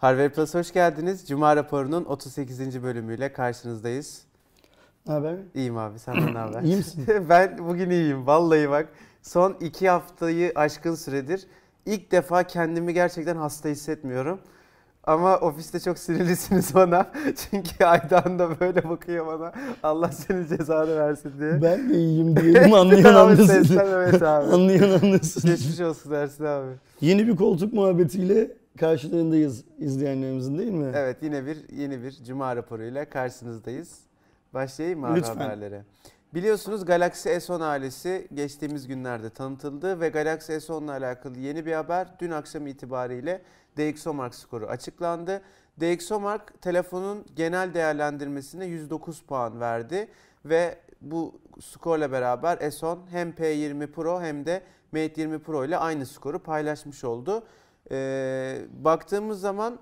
Harvey Plus hoş geldiniz. Cuma raporunun 38. bölümüyle karşınızdayız. Ne haber? İyiyim abi senden ne haber? İyi misin? ben bugün iyiyim vallahi bak. Son iki haftayı aşkın süredir ilk defa kendimi gerçekten hasta hissetmiyorum. Ama ofiste çok sinirlisiniz bana. Çünkü Aydan da böyle bakıyor bana. Allah senin cezanı versin diye. Ben de iyiyim diyelim anlayan anlasın. evet abi. Anlayan anlasın. Geçmiş olsun dersin abi. Yeni bir koltuk muhabbetiyle karşılarındayız izleyenlerimizin değil mi? Evet yine bir yeni bir cuma raporuyla karşınızdayız. Başlayayım mı abi Lütfen. haberlere? Biliyorsunuz Galaxy S10 ailesi geçtiğimiz günlerde tanıtıldı ve Galaxy S10 ile alakalı yeni bir haber dün akşam itibariyle DxOMark skoru açıklandı. DxOMark telefonun genel değerlendirmesine 109 puan verdi ve bu skorla beraber S10 hem P20 Pro hem de Mate 20 Pro ile aynı skoru paylaşmış oldu. Ee, baktığımız zaman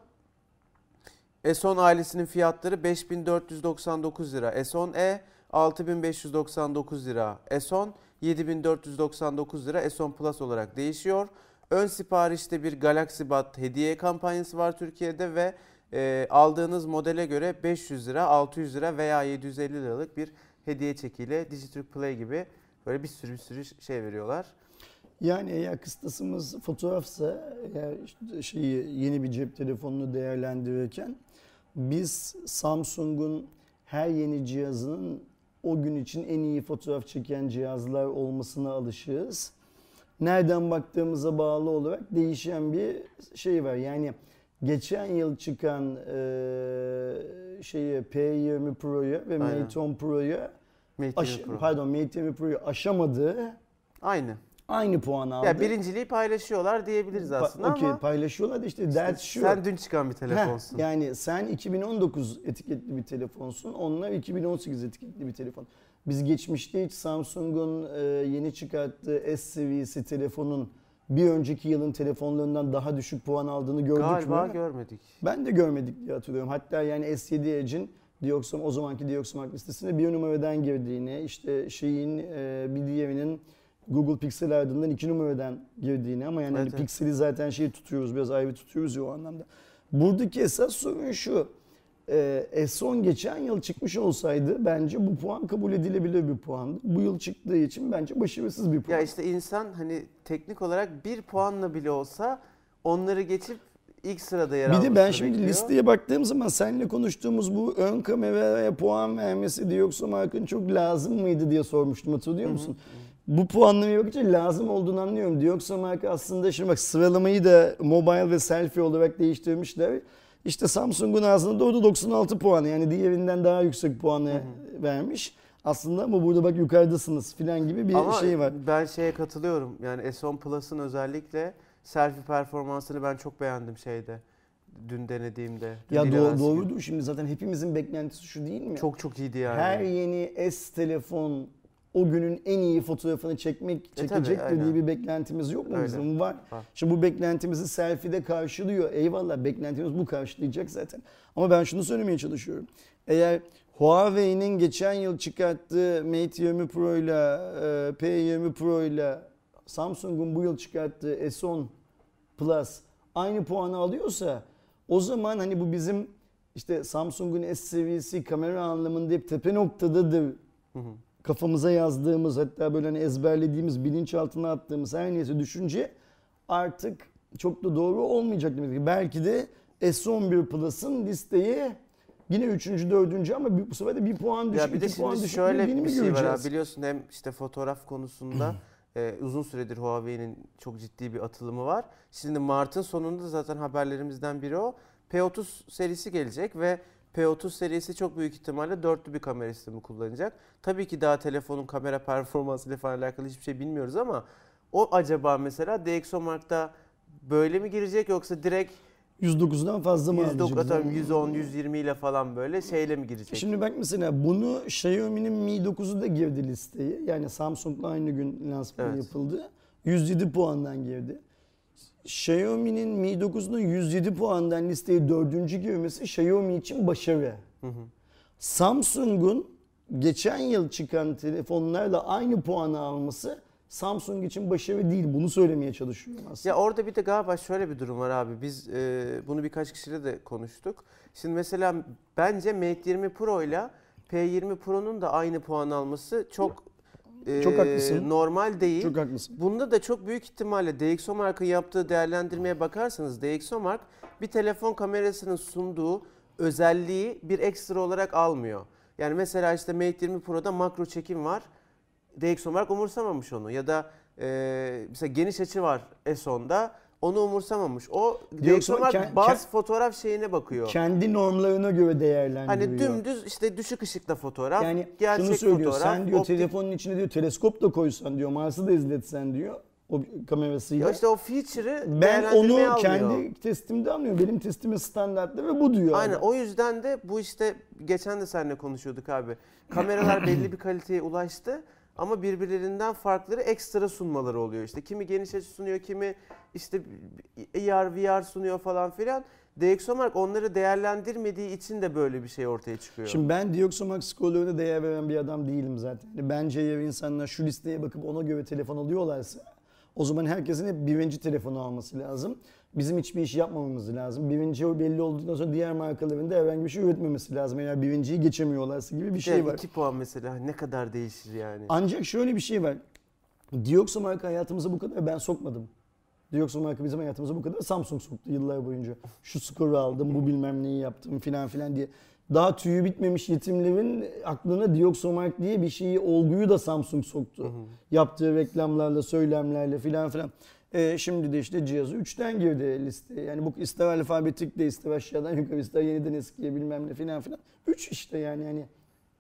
S10 ailesinin fiyatları 5499 lira. S10e 6599 lira. S10 7499 lira. S10 Plus olarak değişiyor. Ön siparişte bir Galaxy Buds hediye kampanyası var Türkiye'de ve e, aldığınız modele göre 500 lira, 600 lira veya 750 liralık bir hediye çekiyle Digitürk Play gibi böyle bir sürü bir sürü şey veriyorlar. Yani eğer kıstasımız fotoğrafsa eğer işte şeyi yeni bir cep telefonunu değerlendirirken biz Samsung'un her yeni cihazının o gün için en iyi fotoğraf çeken cihazlar olmasına alışığız. Nereden baktığımıza bağlı olarak değişen bir şey var. Yani geçen yıl çıkan e, şeyi P20 Pro'yu ve Aynen. Mate 10 Pro'yu Mate aş- 20 Pro. pardon Mate 20 Pro'yu aşamadı. Aynı. Aynı puan aldı. Ya birinciliği paylaşıyorlar diyebiliriz Pa- aslında Okey ama paylaşıyorlar da işte işte dert şu. sen dün çıkan bir Heh, telefonsun. yani sen 2019 etiketli bir telefonsun. Onlar 2018 etiketli bir telefon. Biz geçmişte hiç Samsung'un e, yeni çıkarttığı S seviyesi telefonun bir önceki yılın telefonlarından daha düşük puan aldığını gördük Galiba mü? görmedik. Ben de görmedik diye hatırlıyorum. Hatta yani S7 Edge'in Dioxom, o zamanki Dioxomark listesine bir numaradan girdiğini, işte şeyin e, bir diğerinin Google Pixel ardından iki numaradan girdiğini ama yani Evet, hani. Pixel'i zaten şey tutuyoruz, biraz ayrı tutuyoruz ya o anlamda. Buradaki esas sorun şu. E, S10 geçen yıl çıkmış olsaydı bence bu puan kabul edilebilir bir puandı. Bu yıl çıktığı için bence başarısız bir puan. Ya işte insan hani teknik olarak bir puanla bile olsa onları geçip ilk sırada yer Bir de ben şimdi bekliyor. listeye baktığım zaman seninle konuştuğumuz bu ön kameraya puan vermesi Dioxomark'ın çok lazım mıydı diye sormuştum hatırlıyor musun? Bu puanlamaya bakınca lazım olduğunu anlıyorum. Dioxomark aslında şimdi bak sıralamayı da mobile ve selfie olarak değiştirmişler. İşte Samsung'un ağzında doğru 96 puanı yani diğerinden daha yüksek puanı vermiş. Aslında ama burada bak yukarıdasınız filan gibi bir Ama şey var. ben şeye katılıyorum. Yani S10 Plus'ın özellikle selfie performansını ben çok beğendim şeyde. Dün denediğimde. Ya Dün doğru, Levent'in. doğrudur şimdi zaten hepimizin beklentisi şu değil mi? Çok çok iyiydi yani. Her yeni S telefon o günün en iyi fotoğrafını çekmek E tabii, diye bir beklentimiz yok mu Öyle. bizim? Var. Var. Şimdi bu beklentimizi selfie'de karşılıyor. Eyvallah beklentimiz bu karşılayacak zaten. Ama ben şunu söylemeye çalışıyorum. Eğer Huawei'nin geçen yıl çıkarttığı Mate 20 Pro ile e, P20 Pro ile Samsung'un bu yıl çıkarttığı S10 Plus aynı puanı alıyorsa o zaman hani bu bizim işte Samsung'un S seviyesi kamera anlamında hep tepe noktadadır Hı hı. Kafamıza yazdığımız hatta böyle hani ezberlediğimiz bilinçaltına attığımız her neyse düşünce artık çok da doğru olmayacak demek ki. Belki de S11 Plus'ın listeyi yine 3. 4. ama bu sefer de bir puan düşük, Ya bir de iki puan şimdi düşük şöyle bir şey var abi biliyorsun hem işte fotoğraf konusunda e, uzun süredir Huawei'nin çok ciddi bir atılımı var. Şimdi Mart'ın sonunda zaten haberlerimizden biri o. P30 serisi gelecek ve P30 serisi çok büyük ihtimalle dörtlü bir kamera sistemi kullanacak. Tabii ki daha telefonun kamera performansı ile falan alakalı hiçbir şey bilmiyoruz ama o acaba mesela DxOMark'ta böyle mi girecek yoksa direkt 109'dan fazla mı 109 alacağız? atıyorum 110 120 ile falan böyle şeyle mi girecek? Şimdi bak mesela bunu Xiaomi'nin Mi 9'u da girdi listeye. Yani Samsung'la aynı gün lansmanı Evet. yapıldı. 107 puandan girdi. Xiaomi'nin Mi 9'unun 107 puandan listeye dördüncü girmesi Xiaomi için başarı. Hı hı. Samsung'un geçen yıl çıkan telefonlarla aynı puanı alması Samsung için başarı değil. Bunu söylemeye çalışıyorum aslında. Ya orada bir de galiba şöyle bir durum var abi. Biz e, bunu birkaç kişiyle de konuştuk. Şimdi mesela bence Mate 20 Pro ile P20 Pro'nun da aynı puan alması çok e, Çok haklısın. normal değil. Çok haklısın. Bunda da çok büyük ihtimalle DxOMark'ın yaptığı değerlendirmeye bakarsanız DxOMark bir telefon kamerasının sunduğu özelliği bir ekstra olarak almıyor. Yani mesela işte Mate 20 Pro'da makro çekim var. DxOMark umursamamış onu ya da e, mesela geniş açı var S10'da onu umursamamış. O DxOMark ke- bazı ke- fotoğraf şeyine bakıyor. Kendi normlarına göre değerlendiriyor. Hani dümdüz işte düşük ışıkta fotoğraf, Yani gerçek şunu söylüyor. fotoğraf, Sen diyor optik- telefonun içine diyor teleskop da koysan diyor Mars'ı da izletsen diyor o kamerasıyla. ya işte o feature'ı ben onu almıyor. kendi testimde anlıyorum. Benim testimin standartları bu diyor. Aynen adam. o yüzden de bu işte geçen de seninle konuşuyorduk abi. Kameralar belli bir kaliteye ulaştı ama birbirlerinden farkları ekstra sunmaları oluyor. İşte kimi geniş açı sunuyor, kimi işte AR, VR sunuyor falan filan. DxOMark onları değerlendirmediği için de böyle bir şey ortaya çıkıyor. Şimdi ben Dioxomax skorlarına değer veren bir adam değilim zaten. Yani bence eğer insanlar şu listeye bakıp ona göre telefon alıyorlarsa o zaman herkesin hep birinci telefonu alması lazım. Bizim hiçbir iş yapmamamız lazım. Birinci o belli olduktan sonra diğer markaların da herhangi bir şey üretmemesi lazım. Eğer birinciyi geçemiyorlarsa gibi bir şey Yani var. iki puan mesela ne kadar değişir yani. Ancak şöyle bir şey var. Diokso marka hayatımıza bu kadar ben sokmadım. Diokso marka bizim hayatımıza bu kadar Samsung soktu yıllar boyunca. Şu skoru aldım, bu bilmem neyi yaptım filan filan diye. Daha tüyü bitmemiş yetimlerin aklına Dioxomark diye bir şeyi, olguyu da Samsung soktu. Yaptığı reklamlarla, söylemlerle filan filan. Ee, şimdi de işte cihazı 3'ten girdi listeye. Yani bu ister alfabetik de ister aşağıdan yukarı ister yeniden eskiye bilmem ne filan filan. 3 işte yani hani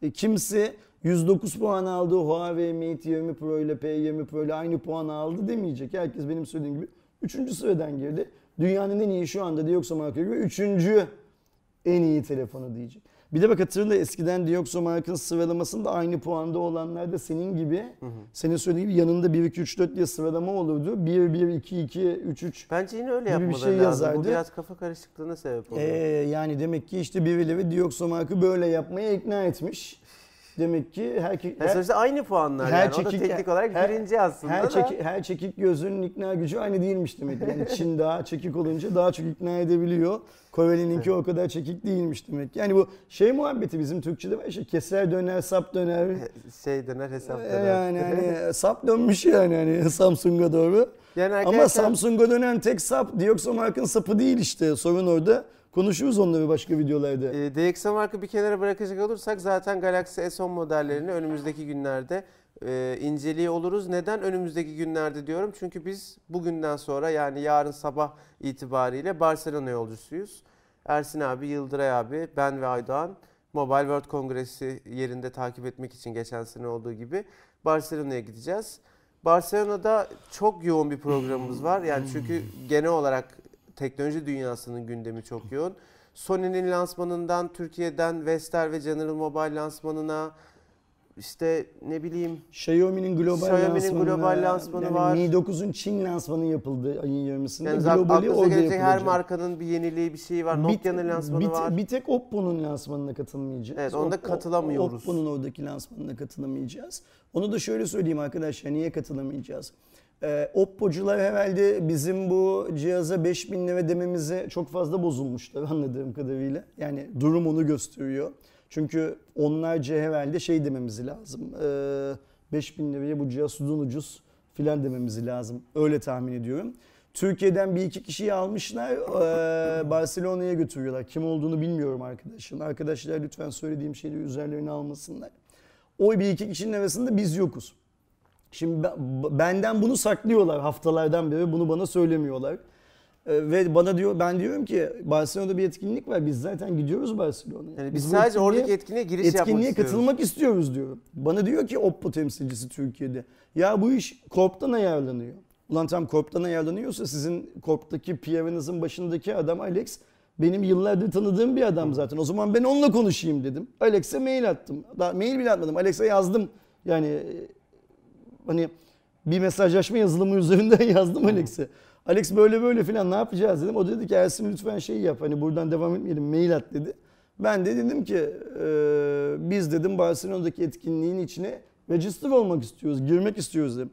e, kimse 109 puan aldı Huawei Mate 20 Pro ile P20 Pro ile aynı puan aldı demeyecek. Herkes benim söylediğim gibi 3. sıradan girdi. Dünyanın en iyi şu anda Dioxo marka göre 3. en iyi telefonu diyecek. Bir de bak hatırla eskiden Dioxo markanın sıralamasında aynı puanda olanlar da senin gibi senin söylediğin gibi yanında 1 2 3 4 diye sıralama olurdu. 1 1 2 2 3 3 Bence yine öyle gibi bir yapmaları şey lazım. yazardı. Bu biraz kafa karışıklığına sebep oluyor. ee, yani demek ki işte birileri Dioxo markı böyle yapmaya ikna etmiş. Demek ki her, her, sonuçta aynı puanlar her yani. o da çekik- teknik olarak her- birinci aslında her, da. çeki- her çekik gözünün ikna gücü aynı değilmiş demek. Yani Çin daha çekik olunca daha çok ikna edebiliyor. Koreli'ninki o kadar çekik değilmiş demek. Yani bu şey muhabbeti bizim Türkçe'de var işte keser döner sap döner. Şey döner hesap Ee, döner. Yani hani sap dönmüş yani hani Samsung'a doğru. yani Ama arkadaşlar, Samsung'a dönen tek sap Dioxo markın sapı değil işte sorun orada. Konuşuruz onları başka videolarda. E, DxO markı bir kenara bırakacak olursak zaten Galaxy S10 modellerini önümüzdeki günlerde e, inceliyor oluruz. Neden önümüzdeki günlerde diyorum? Çünkü biz bugünden sonra yani yarın sabah itibariyle Barcelona yolcusuyuz. Ersin abi, Yıldıray abi, ben ve Aydoğan Mobile World Kongresi yerinde takip etmek için geçen sene olduğu gibi Barcelona'ya gideceğiz. Barcelona'da çok yoğun bir programımız var. Yani çünkü genel olarak teknoloji dünyasının gündemi çok yoğun. Sony'nin lansmanından Türkiye'den Vestel ve General Mobile lansmanına işte ne bileyim Xiaomi'nin global Xiaomi'nin lansmanı, global lansmanı yani var. Mi 9'un Çin lansmanı yapıldı ayın 20'sinde. yani Globali orada gelecek her markanın bir yeniliği bir şeyi var. Nokia'nın lansmanı bir, var. Bir tek Oppo'nun lansmanına katılmayacağız. Evet, onda katılamıyoruz. Oppo'nun oradaki lansmanına katılamayacağız. Onu da şöyle söyleyeyim arkadaşlar niye katılamayacağız? Ee, Oppo'cular herhalde bizim bu cihaza 5000 lira dememize çok fazla bozulmuşlar anladığım kadarıyla. Yani durum onu gösteriyor. Çünkü onlarca herhalde şey dememiz lazım. Ee, 5000 liraya bu cihaz sudan ucuz filan dememiz lazım. Öyle tahmin ediyorum. Türkiye'den bir iki kişiyi almışlar. eee, Barcelona'ya götürüyorlar. Kim olduğunu bilmiyorum arkadaşın. Arkadaşlar lütfen söylediğim şeyleri üzerlerine almasınlar. O bir iki kişinin arasında biz yokuz. Şimdi ben- benden bunu saklıyorlar haftalardan beri. Bunu bana söylemiyorlar. Eee, Ve bana diyor ben diyorum ki Barcelona'da bir etkinlik var. Biz zaten gidiyoruz Barcelona'ya. Yani biz bu sadece oradaki etkinliğe giriş yapmak etkinliğe istiyoruz. katılmak istiyoruz diyorum. Bana diyor ki Oppo temsilcisi Türkiye'de. Ya bu iş Korp'tan ayarlanıyor. Ulan tam Korp'tan ayarlanıyorsa sizin Korp'taki PR'ınızın başındaki adam Alex benim yıllardır tanıdığım bir adam zaten. O zaman ben onunla konuşayım dedim. Alex'e mail attım. Daha mail bile atmadım. Alex'e yazdım. Yani e, hani bir mesajlaşma yazılımı üzerinden yazdım Alex'e. Alex böyle böyle filan ne yapacağız dedim. O dedi ki Ersin lütfen şey yap hani buradan devam etmeyelim mail at dedi. Ben de dedim ki e, biz dedim Barcelona'daki etkinliğin içine register olmak istiyoruz, girmek istiyoruz dedim.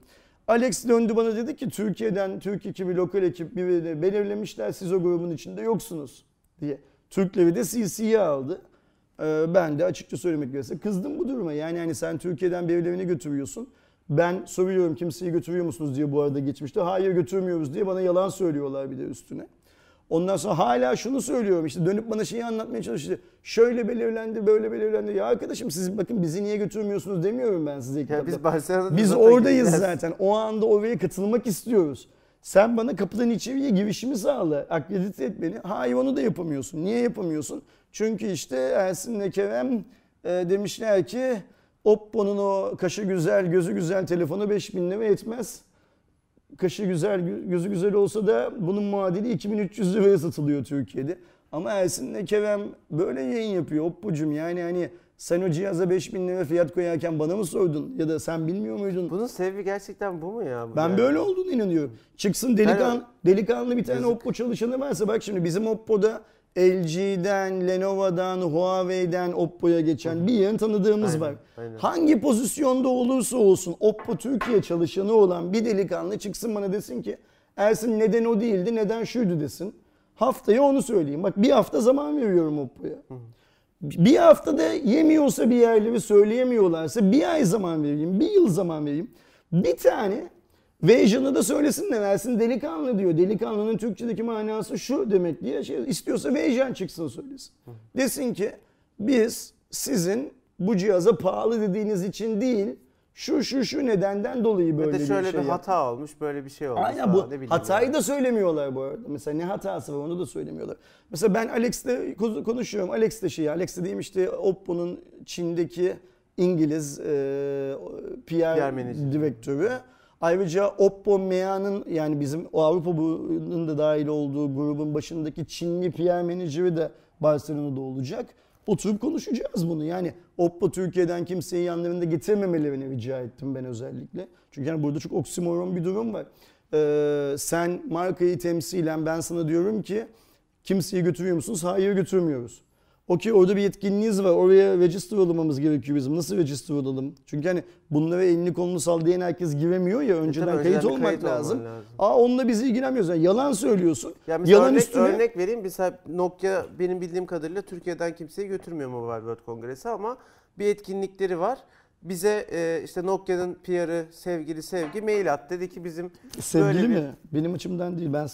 Alex döndü bana dedi ki Türkiye'den Türk ekibi, lokal ekip birini belirlemişler siz o grubun içinde yoksunuz diye. Türkleri de CC'ye aldı. Ee, ben de açıkça söylemek gerekirse kızdım bu duruma. Yani hani sen Türkiye'den birilerini götürüyorsun. Ben soruyorum kimseyi götürüyor musunuz diye bu arada geçmişte. Hayır götürmüyoruz diye bana yalan söylüyorlar bir de üstüne. Ondan sonra hala şunu söylüyorum işte dönüp bana şeyi anlatmaya çalışıyor. Şöyle belirlendi, böyle belirlendi. Ya arkadaşım siz bakın bizi niye götürmüyorsunuz demiyorum ben size. ilk Ya biz Biz oradayız gideceğiz. zaten. O anda oraya katılmak istiyoruz. Sen bana kapıdan içeriye girişimi sağla. Akredite et beni. Hayır onu da yapamıyorsun. Niye yapamıyorsun? Çünkü işte Ersin'le Kerem e, demişler ki Oppo'nun o kaşı güzel, gözü güzel telefonu 5000 lira etmez. Kaşı güzel, gö- gözü güzel olsa da bunun muadili 2300 liraya satılıyor Türkiye'de. Ama Ersin'le Kerem böyle yayın yapıyor. Oppo'cum yani hani sen o cihaza 5000 lira fiyat koyarken bana mı sordun? Ya da sen bilmiyor muydun? Bunun sebebi gerçekten bu mu ya? Ben Yani? böyle olduğunu inanıyorum. Çıksın delikan, Yani- delikanlı bir tane Yazık. Oppo çalışanı varsa bak şimdi bizim Oppo'da LG'den, Lenovo'dan, Huawei'den Oppo'ya geçen bir yığın tanıdığımız Aynen, var. aynen. Hangi pozisyonda olursa olsun Oppo Türkiye çalışanı olan bir delikanlı çıksın bana desin ki Ersin neden o değildi, neden şuydu desin. Haftaya onu söyleyeyim. Bak bir hafta zaman veriyorum Oppo'ya. Bir haftada yemiyorsa bir yerleri söyleyemiyorlarsa bir ay zaman vereyim, bir yıl zaman vereyim. Bir tane Vision'ı da söylesin de versin delikanlı diyor. Delikanlının Türkçedeki manası şu demek diye şey istiyorsa Vision çıksın söylesin. Desin ki biz sizin bu cihaza pahalı dediğiniz için değil şu şu şu nedenden dolayı Ya böyle da bir şöyle şey bir yaptık. hata olmuş, böyle bir şey olmuş. Aynen falan, bu ne bileyim hatayı da söylemiyorlar bu arada. Mesela ne hatası var onu da söylemiyorlar. Mesela ben Alex'le ko- konuşuyorum. Alex de şey, Alex dediğim işte Oppo'nun Çin'deki İngiliz e, PR, menajeri. direktörü. Ayrıca Oppo MEA'nın yani bizim o Avrupa'nın da dahil olduğu grubun başındaki Çinli PR menajeri de Barcelona'da olacak. Oturup konuşacağız bunu. Yani Oppo Türkiye'den kimseyi yanlarında getirmemelerini rica ettim ben özellikle. Çünkü yani burada çok oksimoron bir durum var. Ee, sen markayı temsilen ben sana diyorum ki kimseyi götürüyor musunuz? Hayır götürmüyoruz. Okey orada bir yetkinliğiniz var. Oraya register olmamız gerekiyor bizim. Nasıl register olalım? Çünkü hani bunlara elini kolunu sallayan herkes giremiyor ya. Önceden, E tabii, kayıt önceden olmak kayıt lazım. lazım. Aa onunla biz ilgilenmiyoruz. Yani yalan söylüyorsun. Ya yalan örnek, üstüne örnek vereyim. Mesela Nokia benim bildiğim kadarıyla Türkiye'den kimseyi götürmüyor Mobile World Kongresi ama bir etkinlikleri var. Bize e, işte Nokia'nın PR'ı sevgili Sevgi mail at. Dedi ki bizim sevgili böyle bir- mi? Benim açımdan değil. Ben,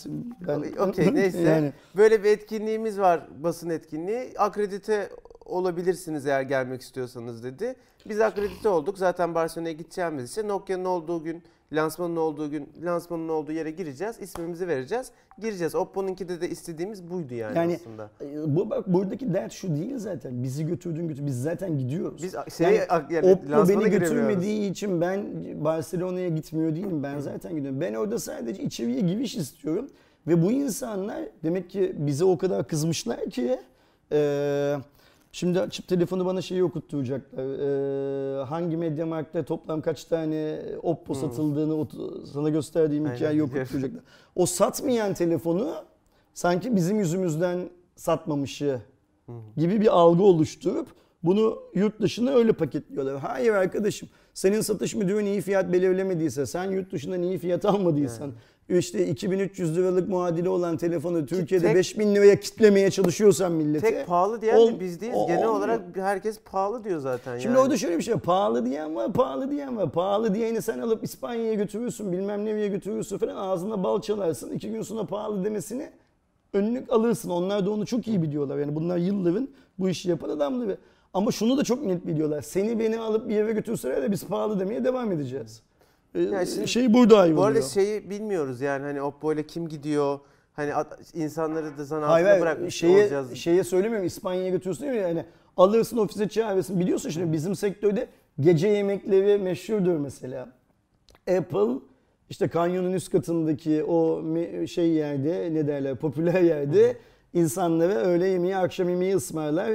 ben Okey neyse. Yani Böyle bir etkinliğimiz var basın etkinliği. Akredite olabilirsiniz eğer gelmek istiyorsanız dedi. Biz akredite olduk. Zaten Barcelona'ya gideceğimiz için Nokia'nın olduğu gün, lansmanın olduğu gün, lansmanın olduğu yere gireceğiz. ismimizi vereceğiz. Gireceğiz. Oppo'nunkide de istediğimiz buydu yani, Yani aslında. e, bu bak buradaki dert şu değil zaten. Bizi götürdüğün götür. Biz zaten gidiyoruz. Biz şey yani, Oppo lansmana beni götürmediği için ben Barcelona'ya gitmiyor değilim. Ben zaten gidiyorum. Ben orada sadece içeriye giriş istiyorum. Ve bu insanlar demek ki bize o kadar kızmışlar ki e, şimdi açıp telefonu bana şeyi okutturacaklar. E, hangi Mediamarkt'ta toplam kaç tane Oppo satıldığını ot- sana gösterdiğim Aynen, hikayeyi okutturacaklar. O satmayan telefonu sanki bizim yüzümüzden satmamışı gibi bir algı oluşturup bunu yurt dışına öyle paketliyorlar. Hayır arkadaşım senin satış müdürün iyi fiyat belirlemediyse sen yurt dışından iyi fiyat almadıysan işte 2300 liralık muadili olan telefonu Türkiye'de tek- 5000 liraya kitlemeye çalışıyorsan millete. Tek pahalı diyen Ol- de biz değiliz. o- Genel olmuyor. olarak herkes pahalı diyor zaten. Şimdi yani. orada şöyle bir şey. Pahalı diyen var, pahalı diyen var. Pahalı diyeni sen alıp İspanya'ya götürürsün, bilmem nereye götürürsün falan ağzına bal çalarsın. İki gün sonra pahalı demesini önlük alırsın. Onlar da onu çok iyi biliyorlar. Yani bunlar yılların bu işi yapan adamları. Ama şunu da çok net biliyorlar. Seni beni alıp bir eve götürseler de biz pahalı demeye devam edeceğiz. Ee, Ya şimdi- şey burada ayrılıyor. Bu arada şeyi bilmiyoruz yani hani Oppo ile kim gidiyor? Hani at- insanları da zan altında bırakmış şeye, olacağız. şeye söylemiyorum İspanya'ya götürürsün değil mi? Yani alırsın ofise çağırırsın. Biliyorsun şimdi bizim sektörde gece yemekleri meşhurdur mesela. Apple işte kanyonun üst katındaki o şey yerde ne derler popüler yerde insanlara öğle yemeği akşam yemeği ısmarlar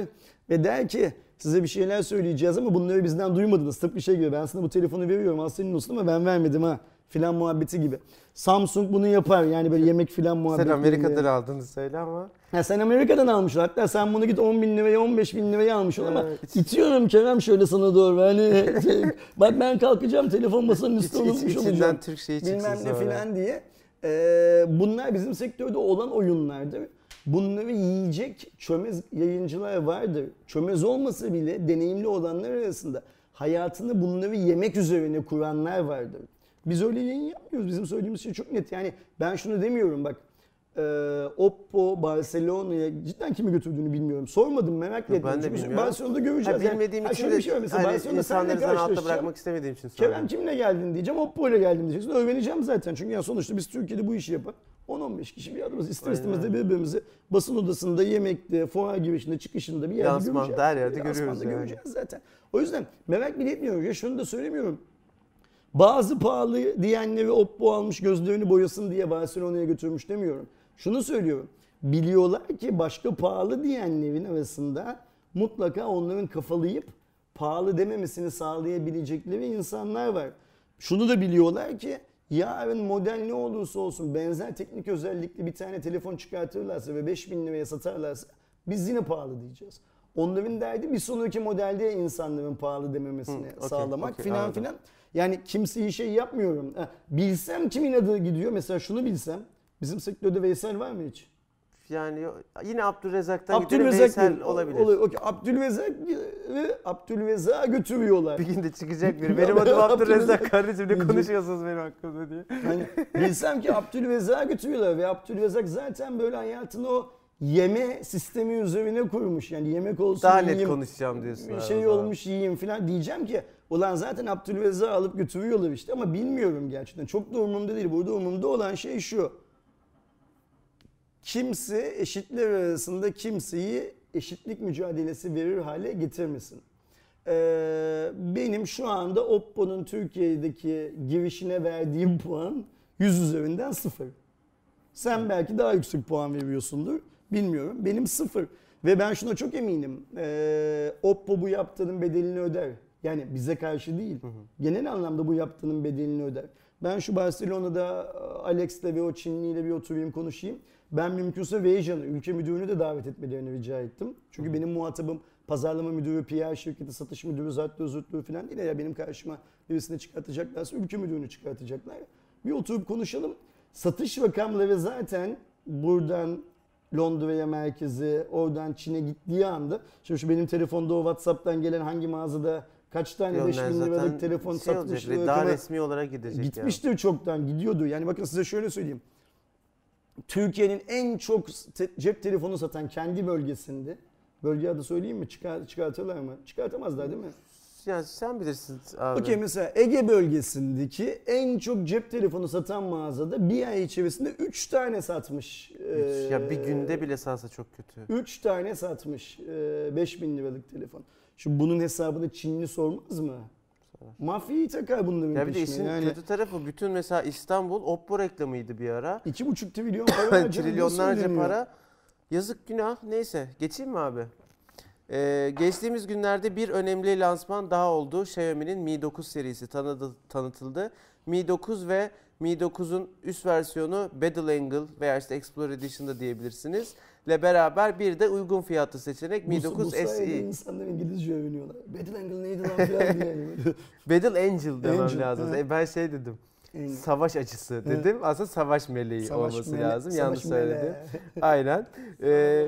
ve der ki size bir şeyler söyleyeceğiz ama bunları bizden duymadınız. Tıpkı şey gibi ben sana bu telefonu veriyorum senin olsun ama ben vermedim ha. filan muhabbeti gibi. Samsung bunu yapar yani böyle yemek filan Sen muhabbeti. Amerika'dan aldığını söyle ama. Ya sen Amerika'dan almışsın. Hatta sen bunu git 10 bin liraya 15 bin liraya almışsın ama Evet. itiyorum Kerem şöyle sana doğru. Hani şey, bak ben kalkacağım telefon masanın İç, üstüne iç, unutmuş içinden olacağım. Türk şeyi Bilmem ne filan diye. Ee, bunlar bizim sektörde olan oyunlardır. Bunları yiyecek çömez yayıncılar vardır. Çömez olmasa bile deneyimli olanlar arasında hayatını bunları yemek üzerine kuranlar vardır. Biz öyle yayın yapmıyoruz. Bizim söylediğimiz şey çok net. Yani ben şunu demiyorum bak. e, Oppo Barcelona'ya cidden kimi götürdüğünü bilmiyorum. Sormadım merak Yok, ben de bilmiyorum. Barcelona'da göreceğiz. Ha, Yani- bilmediğim Ha, için de bir şey var. Mesela hani Barcelona'da seninle insanları zan altta bırakmak istemediğim için Kerem soruyorum. kimle geldin diyeceğim. Oppo ile geldim diyeceksin. Öğreneceğim zaten. Çünkü yani sonuçta biz Türkiye'de bu işi yapan 10-15 kişi bir adamız. İster Aynen istemez de birbirimizi basın odasında, yemekte, fuar girişinde, çıkışında bir yerde Lansmanda, göreceğiz. her yerde Lansmanda görüyoruz yani. göreceğiz zaten. O yüzden merak bile etmiyorum. Ya şunu da söylemiyorum. Bazı pahalı diyenleri Oppo almış gözlerini boyasın diye Barcelona'ya götürmüş demiyorum. Şunu söylüyorum. Biliyorlar ki başka pahalı diyenlerin arasında mutlaka onların kafalayıp pahalı dememesini sağlayabilecekleri insanlar var. Şunu da biliyorlar ki yarın model ne olursa olsun benzer teknik özellikli bir tane telefon çıkartırlarsa ve 5000 liraya satarlarsa biz yine pahalı diyeceğiz. Onların derdi bir sonraki modelde insanların pahalı dememesini Hı, okey, sağlamak okey, filan anladım. filan. Yani kimseyi şey yapmıyorum. Bilsem kimin adı gidiyor. Mesela şunu bilsem. Bizim sektörde Veysel var mı hiç? Yani yine Abdülrezzak'tan Abdülrezzak Veysel değil. olabilir. Olur, okey. Abdülrezzak Abdülrezzak'a götürüyorlar. Bir günde çıkacak biri. Benim ben adım Abdülrezzak kardeşim ne konuşuyorsunuz benim hakkımda diye. Hani bilsem ki Abdülrezzak'a götürüyorlar ve Abdülrezzak zaten böyle hayatını o yeme sistemi üzerine kurmuş. Yani yemek olsun Daha net yiyeyim, konuşacağım diyorsun. abi şey olmuş yiyeyim falan diyeceğim ki ulan zaten Abdülrezzak'ı alıp götürüyorlar işte ama bilmiyorum gerçekten. Çok da umurumda değil. Burada umurumda olan şey şu. Kimse eşitler arasında kimseyi eşitlik mücadelesi verir hale getirmesin. Ee, benim şu anda Oppo'nun Türkiye'deki girişine verdiğim puan 100 üzerinden 0. Sen belki daha yüksek puan veriyorsundur. Bilmiyorum. Benim sıfır. Ve ben şuna çok eminim. Ee, Oppo bu yaptığının bedelini öder. Yani bize karşı değil. Genel anlamda bu yaptığının bedelini öder. Ben şu Barcelona'da e, Alex'le ve o Çinliyle bir oturayım konuşayım. Ben mümkünse Veyjan'ı, ülke müdürünü de davet etmelerini rica ettim. Çünkü benim muhatabım pazarlama müdürü, PR şirketi, satış müdürü, zaten zürtlüğü falan değil. Ya benim karşıma birisini çıkartacaklarsa ülke müdürünü çıkartacaklar. Bir oturup konuşalım. Satış rakamları zaten buradan Londra'ya merkezi, oradan Çin'e gittiği anda şimdi şu benim telefonda o WhatsApp'tan gelen hangi mağazada kaç tane Yok, 5 yani bin liralık telefon şey satmış olacak, Daha resmi olarak gidecek gitmiştir çoktan gidiyordu. Yani bakın size şöyle söyleyeyim. Türkiye'nin en çok te- cep telefonu satan kendi bölgesinde bölge adı söyleyeyim mi? Çıkar, çıkartırlar mı? Çıkartamazlar değil mi? Ya. yani sen bilirsin abi. Okey mesela Ege bölgesindeki en çok cep telefonu satan mağazada bir ay içerisinde 3 tane satmış. Üç- ya bir Ee, günde bile salsa çok kötü. 3 tane satmış. Ee, 5000 liralık telefon. Şimdi bunun hesabını Çinli sormaz mı? Mafyayı takar bunların Ya bir de işin Yani kötü tarafı bütün mesela İstanbul Oppo reklamıydı bir ara. 2,5 trilyon para harcandı, Trilyonlarca para. Yazık günah. Neyse geçeyim mi abi? Ee, geçtiğimiz günlerde bir önemli lansman daha oldu. Xiaomi'nin Mi 9 serisi tanıdı, tanıtıldı. Mi 9 ve Mi 9'un üst versiyonu Battle Angle veya işte Explorer Edition'da diyebilirsiniz. ile beraber bir de uygun fiyatlı seçenek Mi bu, 9 bu SE. insanlar İngilizce öğreniyorlar. Battle Angle neydi lan falan diye. Battle Angel demem Angel, lazım. ha. E, ben şey dedim. Savaş açısı dedim. Aslında savaş meleği savaş olması mele- lazım. savaş Yanlış mele. söyledim. Aynen. Ee,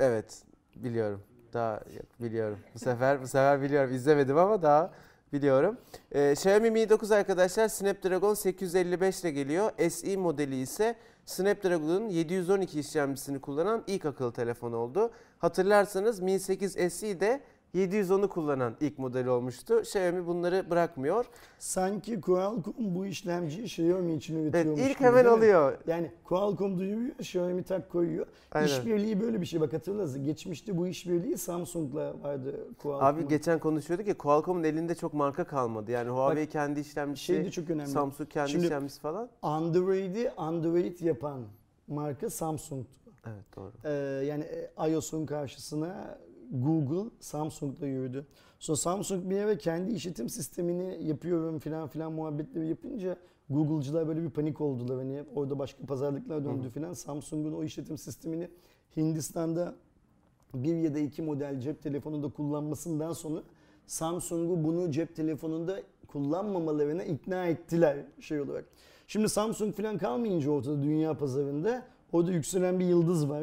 evet biliyorum. Daha yok, biliyorum. Bu sefer bu sefer biliyorum. İzlemedim ama daha biliyorum. Ee, Xiaomi Mi 9 arkadaşlar Snapdragon 855 ile geliyor. SE modeli ise Snapdragon'un 712 işlemcisini kullanan ilk akıllı telefon oldu. Hatırlarsanız Mi 8 SE de 710'u kullanan ilk model olmuştu. Xiaomi bunları bırakmıyor. Sanki Qualcomm bu işlemciyi Xiaomi için Evet, üretiyormuş ilk gibi, hemen alıyor. Yani Qualcomm duyuruyor, Xiaomi tak koyuyor. Aynen. İşbirliği böyle bir şey. Bak hatırlasın. Geçmişte bu işbirliği Samsung'la vardı Qualcomm. Abi geçen konuşuyorduk ya Qualcomm'un elinde çok marka kalmadı. Yani Huawei kendi işlemcisi, şey de çok önemli. Samsung kendi Şimdi- işlemcisi falan. Android'i Android yapan marka Samsung'tu. Evet doğru. Ee, yani e, iOS'un karşısına Google Samsung'la yürüdü. Sonra Samsung bir ara kendi işletim sistemini yapıyorum filan filan muhabbetleri yapınca Google'cılar böyle bir panik oldular. Hani orada başka pazarlıklar döndü filan. Samsung'un o işletim sistemini Hindistan'da bir ya da iki model cep telefonunda kullanmasından sonra Samsung'u bunu cep telefonunda kullanmamalarına ikna ettiler şey olarak. Şimdi Samsung falan kalmayınca ortada dünya pazarında orada yükselen bir yıldız var.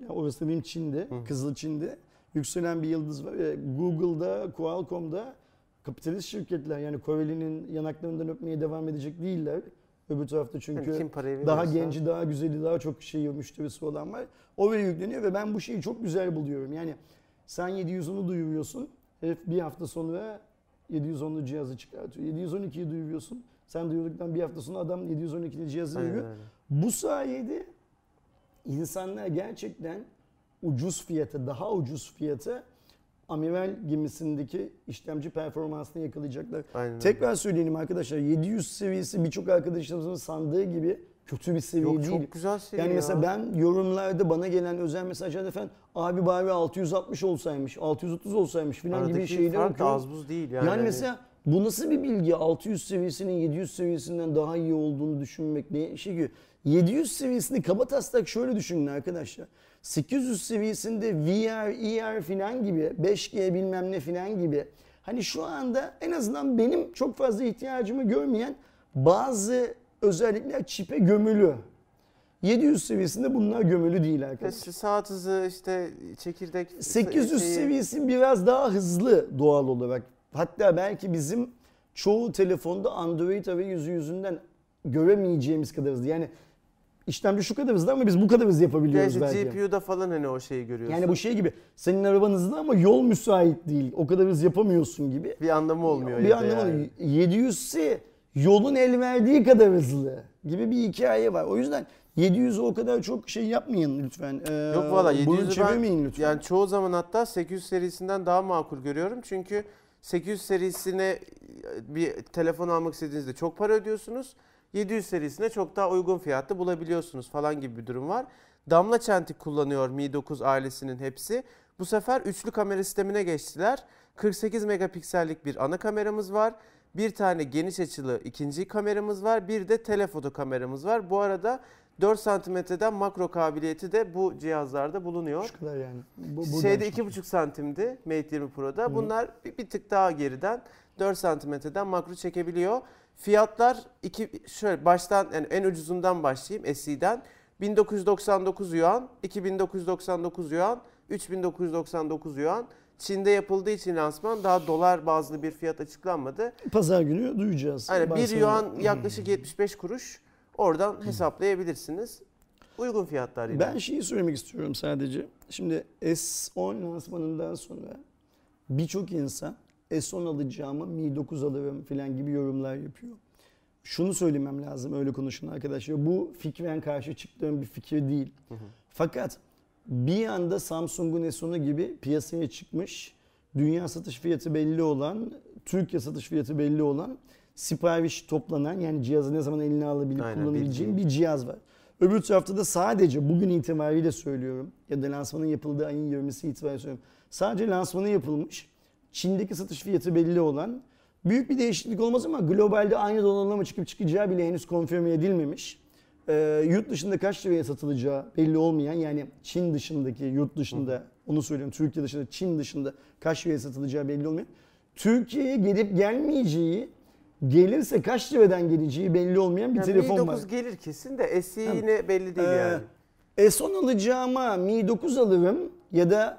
Yani orası dediğim Çin'de, Kızıl Çin'de yükselen bir yıldız var. E, Google'da, Qualcomm'da kapitalist şirketler yani Koreli'nin yanaklarından öpmeye devam edecek değiller. Öbür tarafta çünkü Yani kim parayı daha verirse- genci, daha güzeli, daha çok şeyi müşterisi olan var. Oraya yükleniyor ve ben bu şeyi çok güzel buluyorum. Yani sen 710'u duyuruyorsun. Herif bir hafta sonra 710'lu cihazı çıkartıyor. 712'yi duyuruyorsun. Sen duyurduktan bir hafta sonra adam 712'li cihazı duyuruyor. Bu sayede insanlar gerçekten ucuz fiyata, daha ucuz fiyata amiral gemisindeki işlemci performansını yakalayacaklar. Aynen. Tekrar söyleyelim arkadaşlar 700 seviyesi birçok arkadaşlarımızın sandığı gibi kötü bir seviye Yok değil. çok güzel seviye Yani ya. mesela ben yorumlarda bana gelen özel mesajlarda falan abi bari 660 olsaymış, 630 olsaymış falan gibi Aradaki şeyler fark da okuyorum. az buz değil yani. Yani, Hani mesela bu nasıl bir bilgi? 600 seviyesinin 700 seviyesinden daha iyi olduğunu düşünmek ne şey ki? 700 seviyesini kaba taslak şöyle düşünün arkadaşlar. 800 seviyesinde VR, ER falan gibi, 5G bilmem ne falan gibi. Hani şu anda en azından benim çok fazla ihtiyacımı görmeyen bazı özellikler çipe gömülü. 700 seviyesinde bunlar gömülü değil arkadaşlar. işte saat hızı işte çekirdek 800 şeyi- seviyesi biraz daha hızlı doğal olarak. Hatta belki bizim çoğu telefonda Android arayüzü yüzünden göremeyeceğimiz kadar hızlı. Yani işlemci şu kadar hızlı ama biz bu kadar hızlı yapabiliyoruz Gerçi belki. GPU'da falan hani o şeyi görüyorsun. Yani bu şey gibi senin araban hızlı ama yol müsait değil. O kadar hız yapamıyorsun gibi. bir anlamı olmuyor bir ya da anlamı yani. 700'si yolun el verdiği kadar hızlı gibi bir hikaye var. O yüzden 700'ü o kadar çok şey yapmayın lütfen. Ee, Yok valla burun 700'ü çevirmeyin ben lütfen. yani çoğu zaman hatta 800 serisinden daha makul görüyorum. Çünkü 800 serisine bir telefon almak istediğinizde çok para ödüyorsunuz. 700 serisine çok daha uygun fiyatlı bulabiliyorsunuz falan gibi bir durum var. Damla çentik kullanıyor Mi 9 ailesinin hepsi. Bu sefer üçlü kamera sistemine geçtiler. 48 megapiksellik bir ana kameramız var. Bir tane geniş açılı ikinci kameramız var. Bir de telefoto kameramız var. Bu arada 4 santimetreden makro kabiliyeti de bu cihazlarda bulunuyor. Şu kadar yani. Bu, Şeyde çıkıyor. 2,5 santimdi Mate 20 Pro'da. Bunlar bir, bir tık daha geriden 4 santimetreden makro çekebiliyor. Fiyatlar iki, şöyle baştan yani en ucuzundan başlayayım SE'den. 1999 yuan, 2999 yuan, 3999 yuan. Çin'de yapıldığı için lansman daha dolar bazlı bir fiyat açıklanmadı. Pazar günü duyacağız. Ben 1 sana- yuan yaklaşık 75 kuruş. Oradan hesaplayabilirsiniz. Uygun fiyatlar yine. Ben şeyi söylemek istiyorum sadece. Şimdi S10 lansmanından sonra birçok insan S10 alacağımı Mi 9 alırım falan gibi yorumlar yapıyor. Şunu söylemem lazım öyle konuşun arkadaşlar. Bu fikren karşı çıktığım bir fikir değil. Fakat bir anda Samsung'un S10'u gibi piyasaya çıkmış, dünya satış fiyatı belli olan, Türkiye satış fiyatı belli olan, sipariş toplanan yani cihazı ne zaman eline alabilip Aynen, kullanabileceğin bir cihaz var. Öbür tarafta da sadece bugün itibariyle söylüyorum ya da lansmanın yapıldığı ayın 20'si itibariyle söylüyorum. Sadece lansmanı yapılmış, Çin'deki satış fiyatı belli olan, büyük bir değişiklik olmaz ama globalde aynı donanıma çıkıp çıkacağı bile henüz konfirme edilmemiş. Ee, yurt dışında kaç liraya satılacağı belli olmayan yani Çin dışındaki yurt dışında onu söylüyorum Türkiye dışında Çin dışında kaç liraya satılacağı belli olmayan. Türkiye'ye gelip gelmeyeceği gelirse kaç liradan geleceği belli olmayan bir Yani telefon Mi var. 9 gelir kesin de SE yine belli değil Ee, yani. S10 alacağıma Mi 9 alırım ya da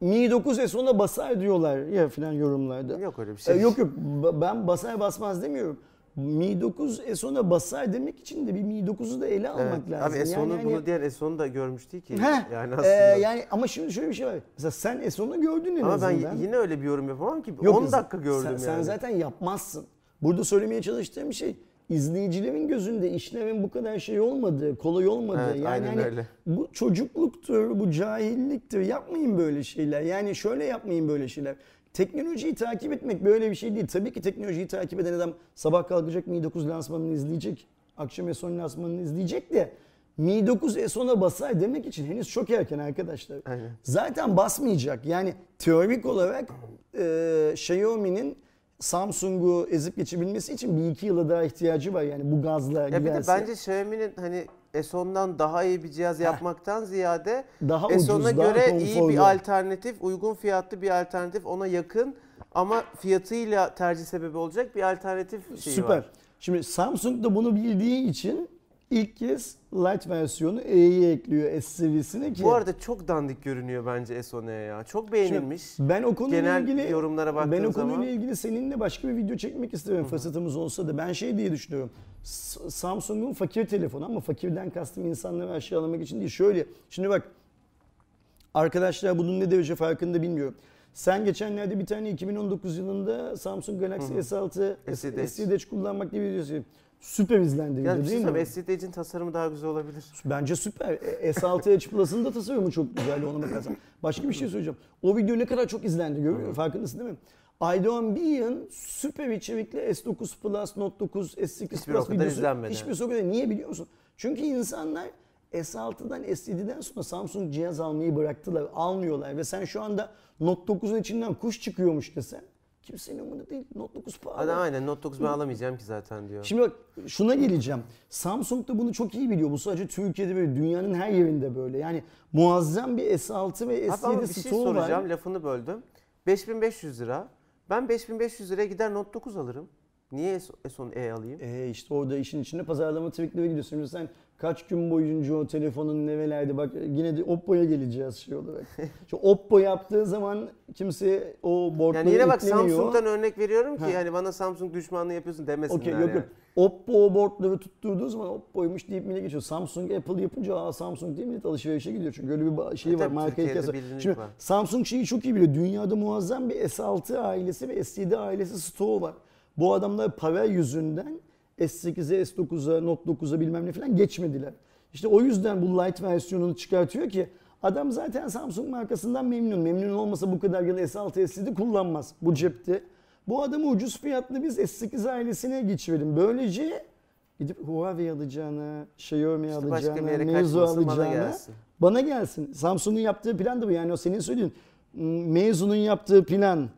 Mi 9 S10'a basar diyorlar ya filan yorumlarda. Yok öyle bir Ee, şey. yok yok Ba- ben basar basmaz demiyorum. Mi 9 S10'a basar demek için de bir Mi 9'u da ele almak Evet. lazım. Abi S10'u Yani bunu diğer S10'u da görmüş değil ki. Heh, yani e, aslında. yani ama şimdi şöyle bir şey var. Mesela sen S10'u gördün en Ama ben azından. y- yine öyle bir yorum yapamam ki. Yok, 10 dakika gördüm sen, yani. Sen zaten yapmazsın. Burada söylemeye çalıştığım şey izleyicilerin gözünde işlemin bu kadar şey olmadığı, kolay olmadığı. Evet, yani hani öyle. bu çocukluktur, bu cahilliktir. Yapmayın böyle şeyler. Yani şöyle yapmayın böyle şeyler. Teknolojiyi takip etmek böyle bir şey değil. Tabii ki teknolojiyi takip eden adam sabah kalkacak Mi 9 lansmanını izleyecek. Akşam S10 lansmanını izleyecek de Mi 9 S10'a basar demek için henüz çok erken arkadaşlar. Aynen. Zaten basmayacak. Yani teorik olarak e, Xiaomi'nin Samsung'u ezip geçebilmesi için bir iki yıla daha ihtiyacı var yani bu gazla Ya bir de giderse. bence Xiaomi'nin hani S10'dan daha iyi bir cihaz yapmaktan ziyade daha S10'a ucuz, daha göre iyi konforlu. bir alternatif, uygun fiyatlı bir alternatif, ona yakın ama fiyatıyla tercih sebebi olacak bir alternatif şeyi Süper. var. Şimdi Samsung da bunu bildiği için ilk kez Lite versiyonu E'yi ekliyor S seviyesine ki. Bu arada çok dandik görünüyor bence S10'e ya. Çok beğenilmiş. ben o konuyla Genel ilgili yorumlara baktığın ben o zaman- konuyla ilgili seninle başka bir video çekmek isterim fırsatımız olsa da ben şey diye düşünüyorum. Samsung'un fakir telefonu ama fakirden kastım insanları aşağılamak için değil. Şöyle şimdi bak arkadaşlar bunun ne derece farkında bilmiyorum. Sen geçenlerde bir tane 2019 yılında Samsung Galaxy S6 S7 S7 Edge kullanmak diye bir video süper izlendi video değil mi? söyleyeyim, LCD için tasarımı daha güzel olabilir. Bence süper. E, S6 Edge Plus'ın da tasarımı çok güzel ona bakarsan. Başka bir şey söyleyeceğim. O video ne kadar çok izlendi görüyor musun? Farkındasın değil mi? Aydoğan bir yıl süper içerikli S9 Plus, Note 9, S8 Hiçbir Plus kadar izlenmedi. Hiçbir kadar. Niye biliyor musun? Çünkü insanlar S6'dan S7'den sonra Samsung cihaz almayı bıraktılar. Almıyorlar ve sen şu anda Note 9'un içinden kuş çıkıyormuş desen kimsenin umurunda değil. Note 9 pahalı. Hadi aynen Note 9 ben alamayacağım ki zaten diyor. Şimdi bak şuna geleceğim. Samsung da bunu çok iyi biliyor. Bu sadece Türkiye'de böyle dünyanın her yerinde böyle. Yani muazzam bir S6 ve Abi ama S7 bir şey stoğu soracağım var. lafını böldüm. 5500 lira. Ben 5500 liraya gider Note 9 alırım. Niye S10e alayım? E işte orada işin içinde pazarlama triklere gidiyorsun. Şimdi sen kaç gün boyunca o telefonun nevelerde bak yine de Oppo'ya geleceğiz şey olarak. Şu Oppo yaptığı zaman kimse o boardları Yani yine bak eklemiyor. Samsung'dan örnek veriyorum ki Ha. hani bana Samsung düşmanlığı yapıyorsun demesinler Okey yok yani. yok. Oppo o boardları tutturduğu zaman Oppo'ymuş deyip millet geçiyor. Samsung, Apple yapınca aa Samsung değil millet alışverişe gidiyor. Çünkü öyle bir şey E var. Marka hikayesi. Şimdi var. Samsung şeyi çok iyi biliyor. Dünyada muazzam bir S6 ailesi ve S7 ailesi stoğu var. Bu adamlar para yüzünden S8'e, S9'a, Note 9'a bilmem ne falan geçmediler. İşte o yüzden bu Lite versiyonunu çıkartıyor ki adam zaten Samsung markasından memnun. Memnun olmasa bu kadar yıl S6, S7 kullanmaz bu cepte. Bu adamı ucuz fiyatlı biz S8 ailesine geçirelim. Böylece gidip Huawei alacağına, Xiaomi İşte alacağına, Meizu alacağına gelsin. bana gelsin. Samsung'un yaptığı plan da bu. Yani o senin söylediğin Meizu'nun yaptığı plan.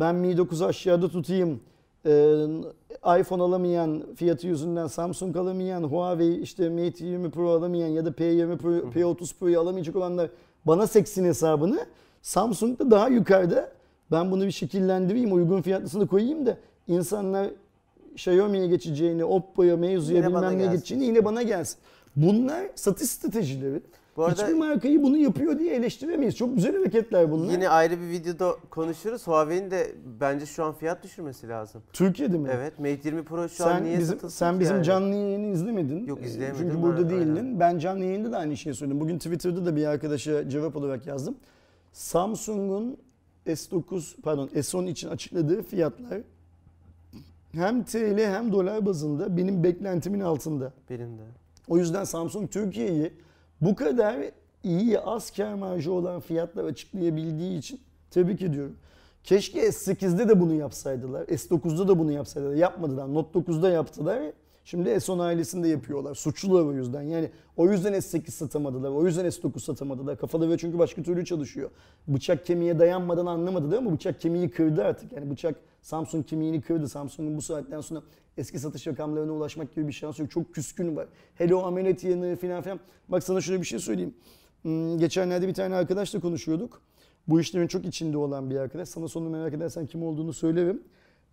Ben Mi 9'u aşağıda tutayım. İPhone alamayan, fiyatı yüzünden Samsung alamayan, Huawei işte Mate 20 Pro alamayan ya da P20 Pro, P30 Pro'yu alamayacak olanlar bana seksin hesabını. Samsung da daha yukarıda. Ben bunu bir şekillendireyim, uygun fiyatlısını koyayım da insanlar Xiaomi'ye geçeceğini, Oppo'ya, Meizu'ya bilmem ne gelsin. geçeceğini yine bana gelsin. Bunlar satış stratejileri. Bu arada- Hiçbir markayı bunu yapıyor diye eleştiremeyiz. Çok güzel hareketler bunlar. Yine ayrı bir videoda konuşuruz. Huawei'nin de bence şu an fiyat düşürmesi lazım. Türkiye'de mi? Evet Mate 20 Pro şu an Sen niye bizim sen bizim yani? canlı yayını izlemedin. Yok, Ee, izleyemedim. Çünkü burada Aynen. değildin. Ben canlı yayında da aynı şeyi söyledim. Bugün Twitter'da da bir arkadaşa cevap olarak yazdım. Samsung'un S9 pardon S10 için açıkladığı fiyatlar hem TL hem dolar bazında benim beklentimin altında. Benim de. O yüzden Samsung Türkiye'yi bu kadar iyi az kar marjı olan fiyatlar açıklayabildiği için tebrik ediyorum. Keşke S8'de de bunu yapsaydılar. S9'da da bunu yapsaydılar. Yapmadılar. Note 9'da yaptılar. Şimdi S10 ailesinde yapıyorlar. Suçlular o yüzden. Yani o yüzden S8 satamadılar. O yüzden S9 satamadılar. Kafaları çünkü başka türlü çalışıyor. Bıçak kemiğe dayanmadan anlamadı değil mi? Bıçak kemiği kırdı artık. Yani bıçak Samsung kemiğini kırdı. Samsung'un bu saatten sonra eski satış rakamlarına ulaşmak gibi bir şansı yok. Çok küskün var. Hello ameliyat yanığı falan filan. Bak sana şöyle bir şey söyleyeyim. Hmm, Geçenlerde bir tane arkadaşla konuşuyorduk. Bu işlerin çok içinde olan bir arkadaş. Sana sonunu merak edersen kim olduğunu söylerim.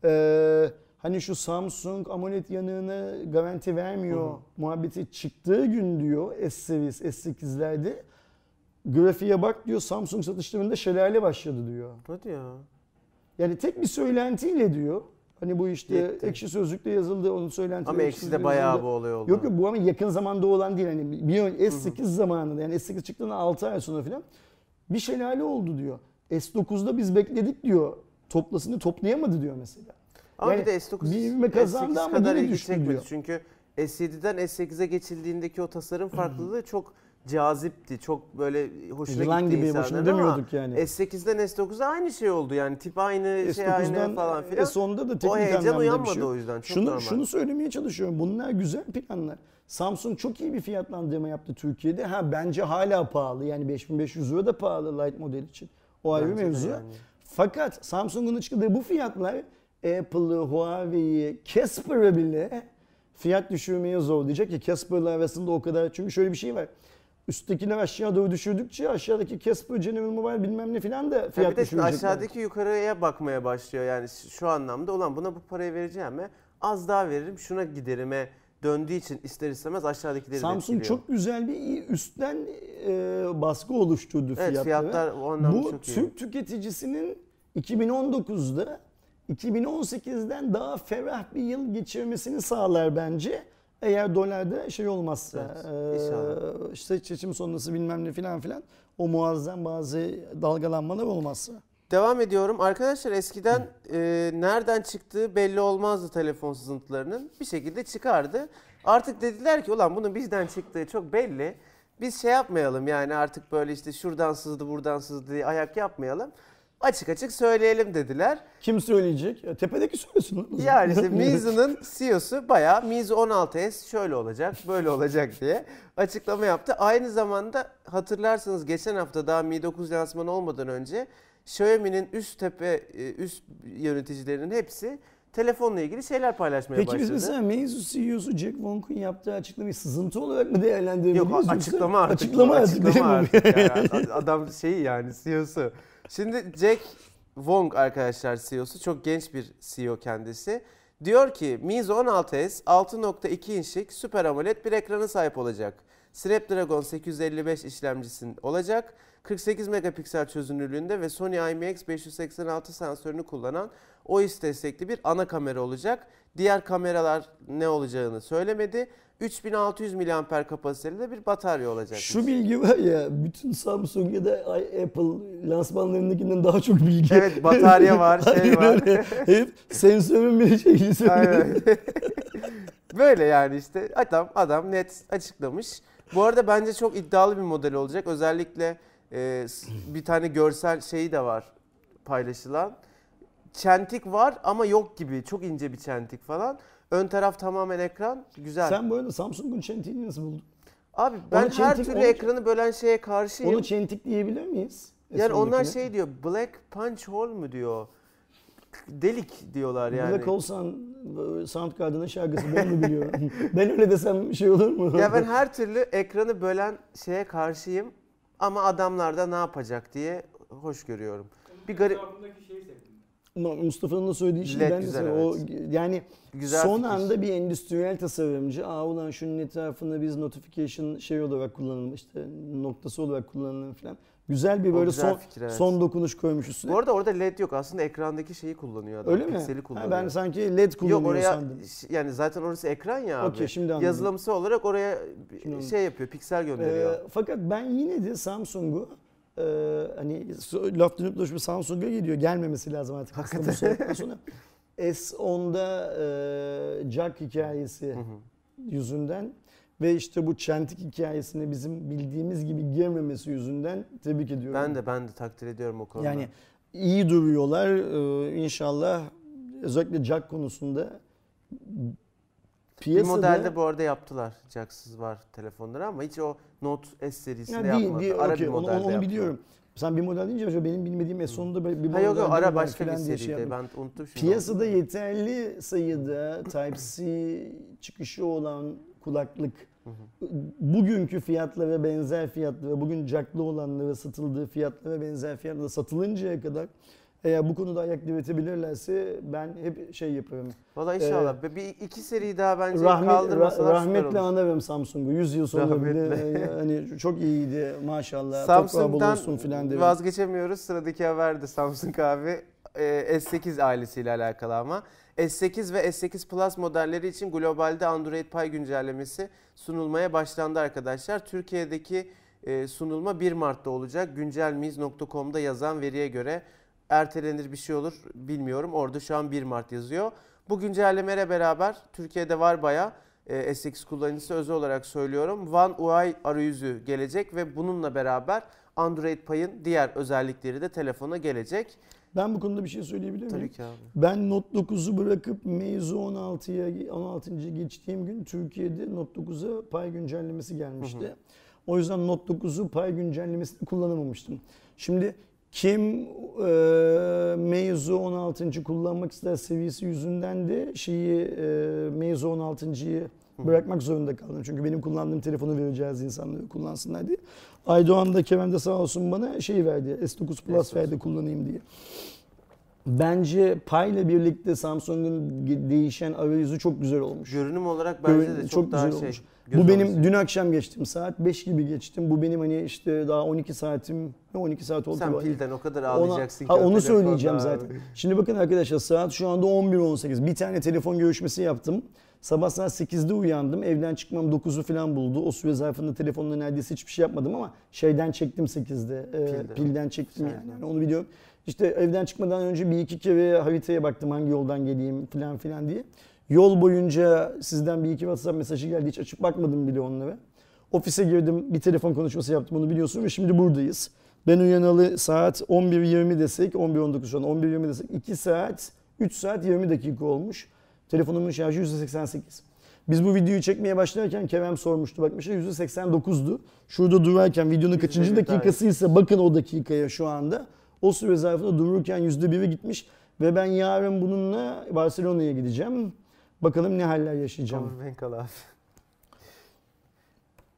Ee, hani şu Samsung AMOLED yanığına garanti vermiyor muhabbeti çıktığı gün diyor S seviyesi S8'lerde. Grafiğe bak diyor Samsung satışlarında şelale başladı diyor. Hadi ya. Yani tek bir söylentiyle diyor. Hani bu işte Yetti. ekşi sözlükte yazıldı onun söylentileri. Ama Ekşi de bayağı yazıldı. bu olay oldu. Yok yok bu ama yakın zamanda olan değil. Hani bir ön- S8 zamanında yani S8 çıktığında 6 ay sonra falan bir şelale oldu diyor. S9'da biz bekledik diyor. Toplasını toplayamadı diyor mesela. Ama Yani bir de S9 bir ivme kazandı S8 ama kadar ilgi çekmedi. diyor. Çünkü S7'den S8'e geçildiğindeki o tasarım farklılığı çok cazipti. Çok böyle hoşuna Yılan gitti gibi insanların demiyorduk yani. S8'den S9'a aynı şey oldu yani. Tip aynı, şey aynı S9'dan falan filan. S10'da da O teknik heyecan anlamda bir uyanmadı şey o yüzden. Çok Şunu, normal. şunu söylemeye çalışıyorum. Bunlar güzel planlar. Samsung çok iyi bir fiyatlandırma yaptı Türkiye'de. Ha bence hala pahalı. Yani 5500 euro da pahalı Lite model için. O ayrı Bence mevzu. yani. Fakat Samsung'un açıkladığı bu fiyatlar Apple'ı, Huawei'yi, Casper'ı bile fiyat düşürmeye zor diyecek ki Casper'la arasında o kadar çünkü şöyle bir şey var. Üsttekiler aşağı doğru düşürdükçe aşağıdaki Casper, General Mobile bilmem ne filan da Ya fiyat de şimdi düşürecekler. aşağıdaki yukarıya bakmaya başlıyor yani şu anlamda olan buna bu parayı vereceğime az daha veririm şuna giderime döndüğü için ister istemez aşağıdakileri de Samsung etkiliyor. çok güzel bir üstten e, baskı oluşturdu Evet fiyatlara. fiyatlar Bu çok iyi. Türk tüketicisinin 2019'da 2018'den daha ferah bir yıl geçirmesini sağlar bence. Eğer dolarda şey olmazsa, Evet, e, işte seçim sonrası bilmem ne filan filan o muazzam bazı dalgalanmalar olmazsa. Devam ediyorum. Arkadaşlar eskiden e, nereden çıktığı belli olmazdı telefon sızıntılarının. Bir şekilde çıkardı. Artık dediler ki ulan bunun bizden çıktığı çok belli. Biz şey yapmayalım yani artık böyle işte şuradan sızdı buradan sızdı ayak yapmayalım. Açık açık söyleyelim dediler. Kim söyleyecek? Ya, tepedeki söylesin. Yani işte Mizu'nun CEO'su bayağı Mizu 16S şöyle olacak, böyle olacak diye açıklama yaptı. Aynı zamanda hatırlarsanız geçen hafta daha Mi 9 lansmanı olmadan önce Xiaomi'nin üst tepe e, üst yöneticilerinin hepsi telefonla ilgili şeyler paylaşmaya Peki biz başladı. mesela Meizu CEO'su Jack Wonk'un yaptığı açıklamayı sızıntı olarak mı değerlendirebiliriz? Yok açıklama artık. Açıklama artık mi bu? artık yani. Adam şeyi yani CEO'su. Şimdi Jack Wong arkadaşlar CEO'su çok genç bir CEO kendisi. Diyor ki Mizu 16S 6.2 inçlik Super AMOLED bir ekrana sahip olacak. Snapdragon 855 işlemcisin olacak. 48 megapiksel çözünürlüğünde ve Sony IMX586 sensörünü kullanan OIS destekli bir ana kamera olacak. Diğer kameralar ne olacağını söylemedi. 3600 mAh kapasiteli de bir batarya olacak. Şu bilgi var ya bütün Samsung ya da Apple lansmanlarındakinden daha çok bilgi. Evet batarya var, şey var. Hep sensörün bir şeyi Aynen. Böyle yani işte adam adam net açıklamış. Bu arada bence çok iddialı bir model olacak. Özellikle e, bir tane görsel şeyi de var paylaşılan. Çentik var ama yok gibi. Çok ince bir çentik falan. Ön taraf tamamen ekran. Güzel. Sen bu arada Samsung'un çentiğini nasıl buldun? Abi ben Onu her çentik- türlü onu- ekranı bölen şeye karşıyım. Onu çentik diyebilir miyiz? yani onlar S10'dakine? şey diyor. Black punch hole mu diyor. Delik diyorlar yani. Black Hole Sound, Soundgarden'ın şarkısı ben mi biliyorum? ben öyle desem şey olur mu? Ya ben her türlü ekranı bölen şeye karşıyım ama adamlar da ne yapacak diye hoş görüyorum. Bir garip Mustafa'nın da söylediği şey ben de güzel, sana- o yani güzel son fikir. anda bir endüstriyel tasarımcı aa ulan şunun etrafını biz notification şey olarak kullanalım işte noktası olarak kullanalım falan. Güzel bir böyle güzel son fikir, evet. son dokunuş koymuş üstüne. Bu arada orada led yok aslında ekrandaki şeyi kullanıyor adam. Öyle mi? Pikseli Ha, kullanıyor. ben sanki led kullanıyor Yok oraya sandım. yani zaten orası ekran ya abi. Okey, şimdi anladım. Olarak oraya Şimdi şey yapıyor, piksel gönderiyor. Ee, fakat ben yine de Samsung'u e, hani laf dönüp dolaşıp Samsung'a geliyor. Gelmemesi lazım artık saatten sonra. S10'da e, jack hikayesi Hı hı. yüzünden ve işte bu çentik hikayesine bizim bildiğimiz gibi girmemesi yüzünden tebrik ediyorum. ben de ben de takdir ediyorum o konuda. Yani iyi duruyorlar. Ee, inşallah özellikle jack konusunda bir piyasada modelde bu arada yaptılar. Jacksız var telefonları ama hiç o Note S serisinde Ya değil, yapmadı. değil, Ara okey, bir onu, modelde onu yaptılar. biliyorum. Sen bir model deyince acaba benim bilmediğim S10'da bir bir Ha yok yok model ara başka bir diye seriydi. şey ben unuttum şimdi. Piyasada yeterli sayıda Type-C çıkışı olan kulaklık bugünkü fiyatlara benzer fiyatlara, bugün jacklı olanlara satıldığı fiyatlara benzer fiyatlara satılıncaya kadar eğer bu konuda ayak diretebilirlerse ben hep şey yaparım. Valla inşallah. bir iki seri daha bence Rahmet, kaldırmasalar ra- rahmetle anarım Samsung'u. 100 yıl sonra bile Rahmetle. e, hani çok iyiydi maşallah. Samsung'dan filan vazgeçemiyoruz. Sıradaki haber de Samsung abi. Ee, S8 ailesiyle alakalı ama. S8 ve S8 Plus modelleri için globalde Android Pie güncellemesi sunulmaya başlandı arkadaşlar. Türkiye'deki e, sunulma 1 Mart'ta olacak. Güncelmiz.com'da yazan veriye göre ertelenir bir şey olur bilmiyorum. Orada şu an 1 Mart yazıyor. Bu güncellemeyle beraber Türkiye'de var baya e, S8 kullanıcısı özel olarak söylüyorum. One UI arayüzü gelecek ve bununla beraber Android Pie'ın diğer özellikleri de telefona gelecek. Ben bu konuda bir şey söyleyebilir miyim? Tabii ki abi. Ben Note 9'u bırakıp Meizu 16'ya 16. geçtiğim gün Türkiye'de Note 9'a pay güncellemesi gelmişti. Hı hı. O yüzden Note 9'u pay güncellemesini kullanamamıştım. Şimdi Kim e, Meizu 16. kullanmak ister seviyesi yüzünden de şeyi e, Meizu 16'yı bırakmak zorunda kaldım. Çünkü benim kullandığım telefonu vereceğiz insanlara kullansınlar diye. Aydoğan da Kerem de sağ olsun bana şey verdi. S9 Plus S9. verdi kullanayım diye. Bence Pi ile birlikte Samsung'un değişen arayüzü çok güzel olmuş. Görünüm olarak bence Görün- de çok, çok daha güzel şey. olmuş. Bu benim alıcı. dün akşam geçtim saat 5 gibi geçtim. Bu benim hani işte daha 12 saatim ne 12 saat oldu. Sen galiba. pilden o kadar Ona- ağlayacaksın ki. ha, onu söyleyeceğim abi. zaten. Şimdi bakın arkadaşlar saat şu anda 11.18. Bir tane telefon görüşmesi yaptım. Sabah saat 8'de uyandım. Evden çıkmam 9'u falan buldu. O süre zarfında telefonla neredeyse hiçbir şey yapmadım ama şeyden çektim 8'de. Ee, Pilden. pilden çektim yani. Yani Onu biliyorum. İşte evden çıkmadan önce bir iki kere haritaya baktım hangi yoldan geleyim falan filan diye. Yol boyunca sizden bir iki WhatsApp mesajı geldi. Hiç açıp bakmadım bile onlara. Ofise girdim, bir telefon konuşması yaptım onu biliyorsun ve şimdi buradayız. Ben uyanalı saat 11.20 desek, 11.19 şu an 11.20 desek 2 saat, 3 saat 20 dakika olmuş. Telefonumun şarjı %88. Biz bu videoyu çekmeye başlarken Kerem sormuştu bakmışlar %89'du. Şurada durarken videonun kaçıncı dakikasıysa bakın o dakikaya şu anda. O süre zarfında dururken %1'e gitmiş ve ben yarın bununla Barcelona'ya gideceğim. Bakalım ne haller yaşayacağım. Al abi.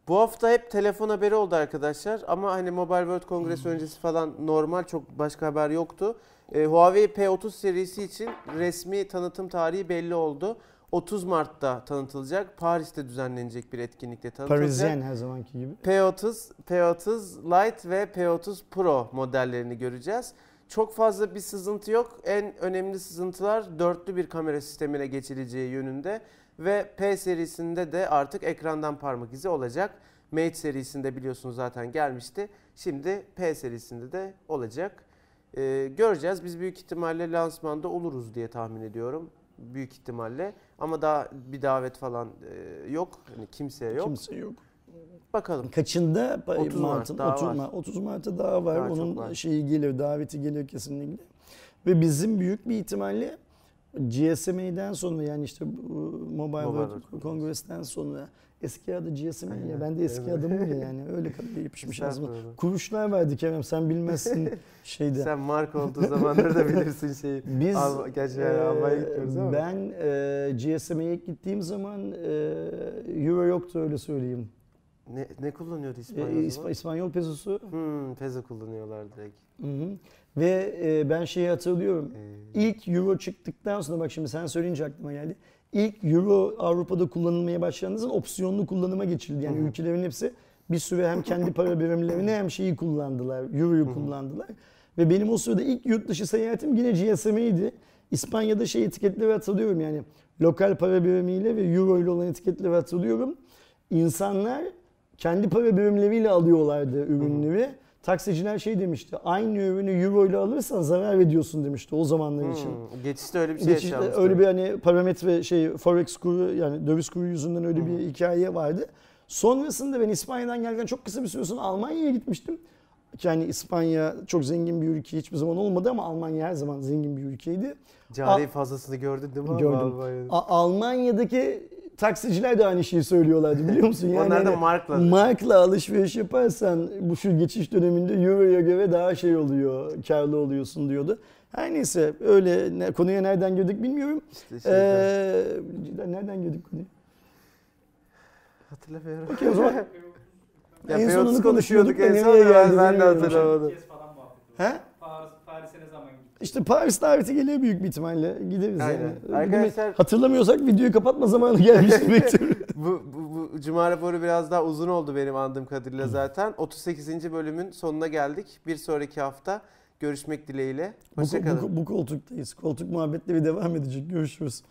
Bu hafta hep telefon haberi oldu arkadaşlar ama hani Mobile World Kongresi öncesi falan normal çok başka haber yoktu. Ee, Huawei P30 serisi için resmi tanıtım tarihi belli oldu. 30 Mart'ta tanıtılacak. Paris'te düzenlenecek bir etkinlikte tanıtılacak. Parisyen her zamanki gibi. P30, P30 Lite ve P30 Pro modellerini göreceğiz. Çok fazla bir sızıntı yok. En önemli sızıntılar dörtlü bir kamera sistemine geçileceği yönünde ve P serisinde de artık ekrandan parmak izi olacak. Mate serisinde biliyorsunuz zaten gelmişti. Şimdi P serisinde de olacak. Ee, göreceğiz. Biz büyük ihtimalle lansmanda oluruz diye tahmin ediyorum. Büyük ihtimalle. Ama daha bir davet falan e, yok. Hani kimseye yok. Kimse yok. Bakalım. Kaçında 30 Mart Mart'ın daha 30 var. Mart 30 Mart'ta daha var. Daha Onun var. şeyi gelir, daveti gelir kesinlikle. Ve bizim büyük bir ihtimalle GSMA'den sonra yani işte bu Mobile, Mobile World Congress'ten sonra eski adı GSMA ya Aynen, ben de eski evet. adımım ya yani öyle kadar yapışmış ağzıma. Kuruşlar verdi Kerem sen bilmezsin şeyde. Sen mark olduğu zamanları da bilirsin şeyi. Biz Alm- gerçi yani Almanya'ya gitmiyoruz ama. ben e, GSMA'ya gittiğim zaman e, Euro yoktu öyle söyleyeyim. Ne, ne kullanıyordu E, İspanyol? İsp- İspanyol pesosu. Hmm, peso kullanıyorlar direkt. Hı hı. Ve e, ben şeyi hatırlıyorum. Ee, İlk Euro çıktıktan sonra bak şimdi sen söyleyince aklıma geldi. İlk Euro Avrupa'da kullanılmaya başlandığı zaman opsiyonlu kullanıma geçildi. Yani Hı hı. ülkelerin hepsi bir süre hem kendi para birimlerini hem şeyi kullandılar. Euro'yu Hı hı. kullandılar. Ve benim o sırada ilk yurt dışı seyahatim yine GSM'ydi. İspanya'da şey etiketleri hatırlıyorum yani lokal para birimiyle ve Euro ile olan etiketleri hatırlıyorum. İnsanlar kendi para birimleriyle alıyorlardı ürünleri. Taksiciler şey demişti, aynı ürünü euro ile alırsan zarar ediyorsun demişti o zamanlar için. hmm, geçişte öyle bir şey Geçişte yaşanmıştı. öyle bir hani parametre şey forex kuru yani döviz kuru yüzünden öyle bir hikaye vardı. Sonrasında ben İspanya'dan gelirken çok kısa bir süre sonra Almanya'ya gitmiştim. Yani İspanya çok zengin bir ülke hiçbir zaman olmadı ama Almanya her zaman zengin bir ülkeydi. Cari fazlasını gördün değil mi? Gördüm. Almanya'daki taksiciler de aynı şeyi söylüyorlardı biliyor musun? Onlar da hani markla. Markla alışveriş yaparsan bu şu geçiş döneminde Euro'ya göre daha şey oluyor, karlı oluyorsun diyordu. Her neyse öyle ne- konuya nereden girdik bilmiyorum. İşte şeyden. Ee, nereden girdik konuya? Hatırlamıyorum. Okey o zaman. Ya En P30 sonunu konuşuyorduk konuşuyorduk en son ben, de hatırlamadım. He? Paris, Paris'e ne zaman gittin? İşte Paris daveti geliyor büyük bir ihtimalle. Gideriz Aynen. yani. Arkadaşlar- Hatırlamıyorsak videoyu kapatma zamanı gelmiştir bekliyorum. bu, bu, bu Cuma raporu biraz daha uzun oldu benim andığım kadarıyla zaten. 38. bölümün sonuna geldik. Bir sonraki hafta görüşmek dileğiyle. bu, Hoşçakalın. bu, bu koltuktayız. Koltuk muhabbetleri devam edecek. Görüşürüz.